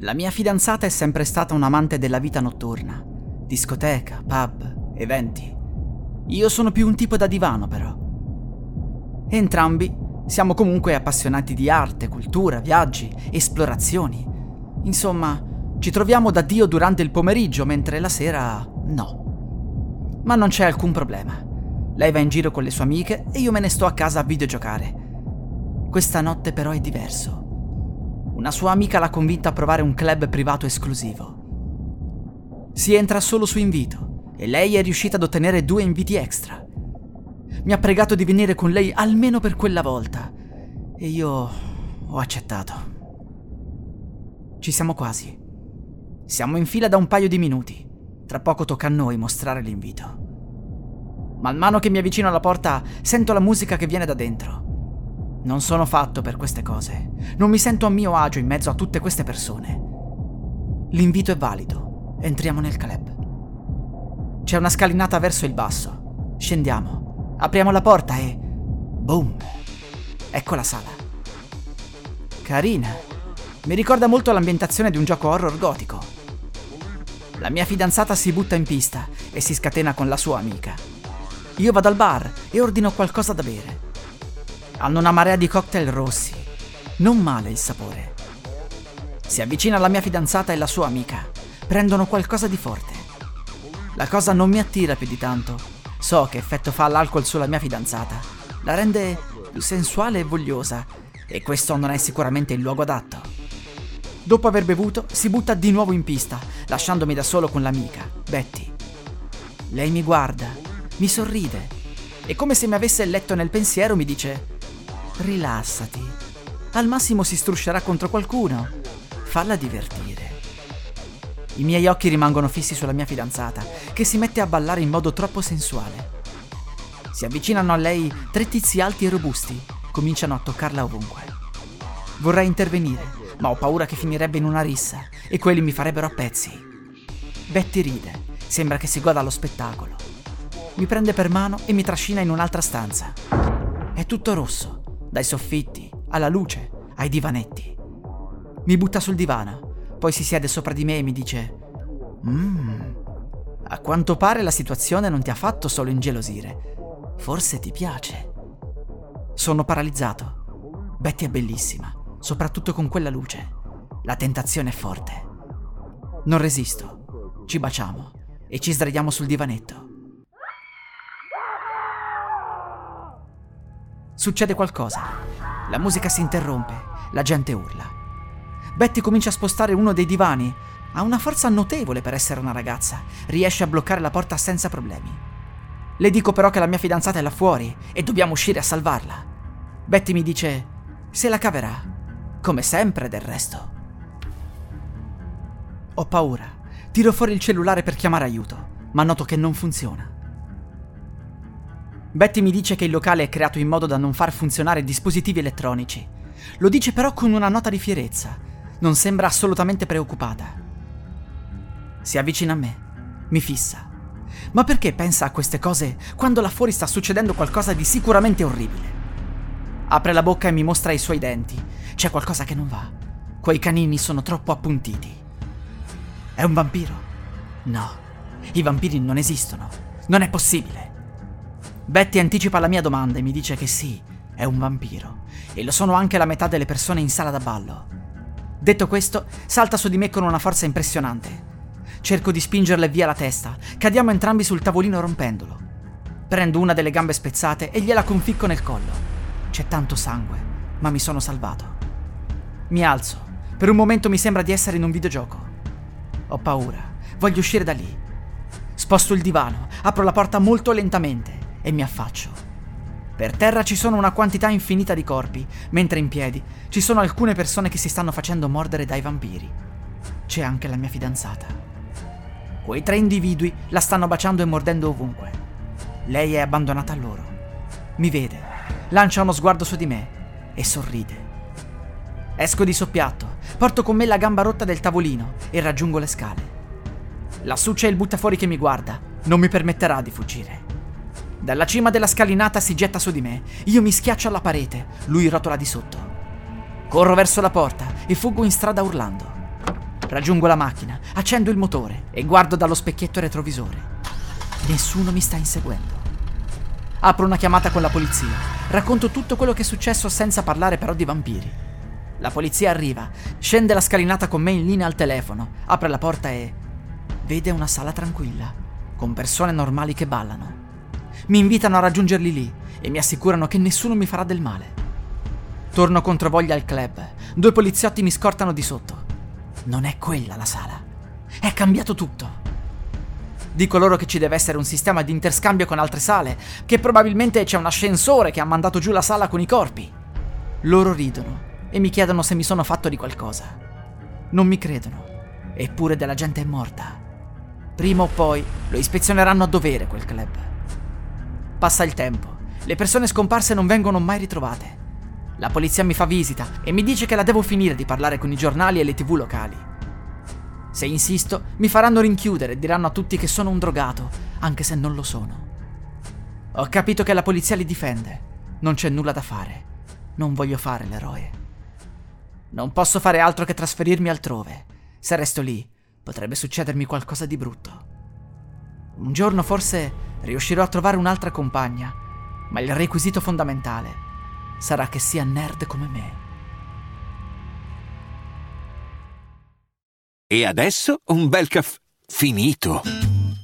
La mia fidanzata è sempre stata un amante della vita notturna. Discoteca, pub, eventi. Io sono più un tipo da divano, però. Entrambi siamo comunque appassionati di arte, cultura, viaggi, esplorazioni. Insomma, ci troviamo da Dio durante il pomeriggio, mentre la sera no. Ma non c'è alcun problema. Lei va in giro con le sue amiche e io me ne sto a casa a videgiocare. Questa notte però è diverso. Una sua amica l'ha convinta a provare un club privato esclusivo. Si entra solo su invito e lei è riuscita ad ottenere due inviti extra. Mi ha pregato di venire con lei almeno per quella volta e io ho accettato. Ci siamo quasi. Siamo in fila da un paio di minuti. Tra poco tocca a noi mostrare l'invito. Man mano che mi avvicino alla porta sento la musica che viene da dentro. Non sono fatto per queste cose. Non mi sento a mio agio in mezzo a tutte queste persone. L'invito è valido. Entriamo nel club. C'è una scalinata verso il basso. Scendiamo. Apriamo la porta e... Boom! Ecco la sala. Carina. Mi ricorda molto l'ambientazione di un gioco horror gotico. La mia fidanzata si butta in pista e si scatena con la sua amica. Io vado al bar e ordino qualcosa da bere. Hanno una marea di cocktail rossi. Non male il sapore. Si avvicina la mia fidanzata e la sua amica. Prendono qualcosa di forte. La cosa non mi attira più di tanto. So che effetto fa l'alcol sulla mia fidanzata. La rende più sensuale e vogliosa. E questo non è sicuramente il luogo adatto. Dopo aver bevuto, si butta di nuovo in pista, lasciandomi da solo con l'amica, Betty. Lei mi guarda, mi sorride e come se mi avesse letto nel pensiero mi dice rilassati. Al massimo si struscerà contro qualcuno. Falla divertire. I miei occhi rimangono fissi sulla mia fidanzata, che si mette a ballare in modo troppo sensuale. Si avvicinano a lei tre tizi alti e robusti, cominciano a toccarla ovunque. Vorrei intervenire, ma ho paura che finirebbe in una rissa e quelli mi farebbero a pezzi. Betty ride, sembra che si goda lo spettacolo. Mi prende per mano e mi trascina in un'altra stanza. È tutto rosso, dai soffitti, alla luce, ai divanetti. Mi butta sul divano, poi si siede sopra di me e mi dice: Mmm, a quanto pare la situazione non ti ha fatto solo ingelosire. Forse ti piace. Sono paralizzato. Betty è bellissima, soprattutto con quella luce. La tentazione è forte. Non resisto. Ci baciamo e ci sdraiamo sul divanetto. Succede qualcosa. La musica si interrompe, la gente urla. Betty comincia a spostare uno dei divani. Ha una forza notevole per essere una ragazza. Riesce a bloccare la porta senza problemi. Le dico però che la mia fidanzata è là fuori e dobbiamo uscire a salvarla. Betty mi dice: Se la caverà. Come sempre, del resto. Ho paura. Tiro fuori il cellulare per chiamare aiuto, ma noto che non funziona. Betty mi dice che il locale è creato in modo da non far funzionare dispositivi elettronici. Lo dice però con una nota di fierezza. Non sembra assolutamente preoccupata. Si avvicina a me, mi fissa. Ma perché pensa a queste cose quando là fuori sta succedendo qualcosa di sicuramente orribile? Apre la bocca e mi mostra i suoi denti. C'è qualcosa che non va. Quei canini sono troppo appuntiti. È un vampiro? No, i vampiri non esistono. Non è possibile. Betty anticipa la mia domanda e mi dice che sì, è un vampiro. E lo sono anche la metà delle persone in sala da ballo. Detto questo, salta su di me con una forza impressionante. Cerco di spingerle via la testa, cadiamo entrambi sul tavolino rompendolo. Prendo una delle gambe spezzate e gliela conficco nel collo. C'è tanto sangue, ma mi sono salvato. Mi alzo. Per un momento mi sembra di essere in un videogioco. Ho paura. Voglio uscire da lì. Sposto il divano, apro la porta molto lentamente e mi affaccio. Per terra ci sono una quantità infinita di corpi, mentre in piedi ci sono alcune persone che si stanno facendo mordere dai vampiri. C'è anche la mia fidanzata. Quei tre individui la stanno baciando e mordendo ovunque. Lei è abbandonata a loro. Mi vede, lancia uno sguardo su di me e sorride. Esco di soppiatto, porto con me la gamba rotta del tavolino e raggiungo le scale. Lassù c'è il buttafuori che mi guarda, non mi permetterà di fuggire. Dalla cima della scalinata si getta su di me. Io mi schiaccio alla parete, lui rotola di sotto. Corro verso la porta e fuggo in strada urlando. Raggiungo la macchina, accendo il motore e guardo dallo specchietto retrovisore. Nessuno mi sta inseguendo. Apro una chiamata con la polizia. Racconto tutto quello che è successo senza parlare però di vampiri. La polizia arriva, scende la scalinata con me in linea al telefono, apre la porta e vede una sala tranquilla, con persone normali che ballano. Mi invitano a raggiungerli lì e mi assicurano che nessuno mi farà del male. Torno controvoglia al club. Due poliziotti mi scortano di sotto. Non è quella la sala. È cambiato tutto. Dico loro che ci deve essere un sistema di interscambio con altre sale, che probabilmente c'è un ascensore che ha mandato giù la sala con i corpi. Loro ridono e mi chiedono se mi sono fatto di qualcosa. Non mi credono, eppure della gente è morta. Prima o poi lo ispezioneranno a dovere quel club. Passa il tempo. Le persone scomparse non vengono mai ritrovate. La polizia mi fa visita e mi dice che la devo finire di parlare con i giornali e le tv locali. Se insisto, mi faranno rinchiudere e diranno a tutti che sono un drogato, anche se non lo sono. Ho capito che la polizia li difende. Non c'è nulla da fare. Non voglio fare l'eroe. Non posso fare altro che trasferirmi altrove. Se resto lì, potrebbe succedermi qualcosa di brutto. Un giorno forse riuscirò a trovare un'altra compagna, ma il requisito fondamentale sarà che sia nerd come me. E adesso un bel caffè finito.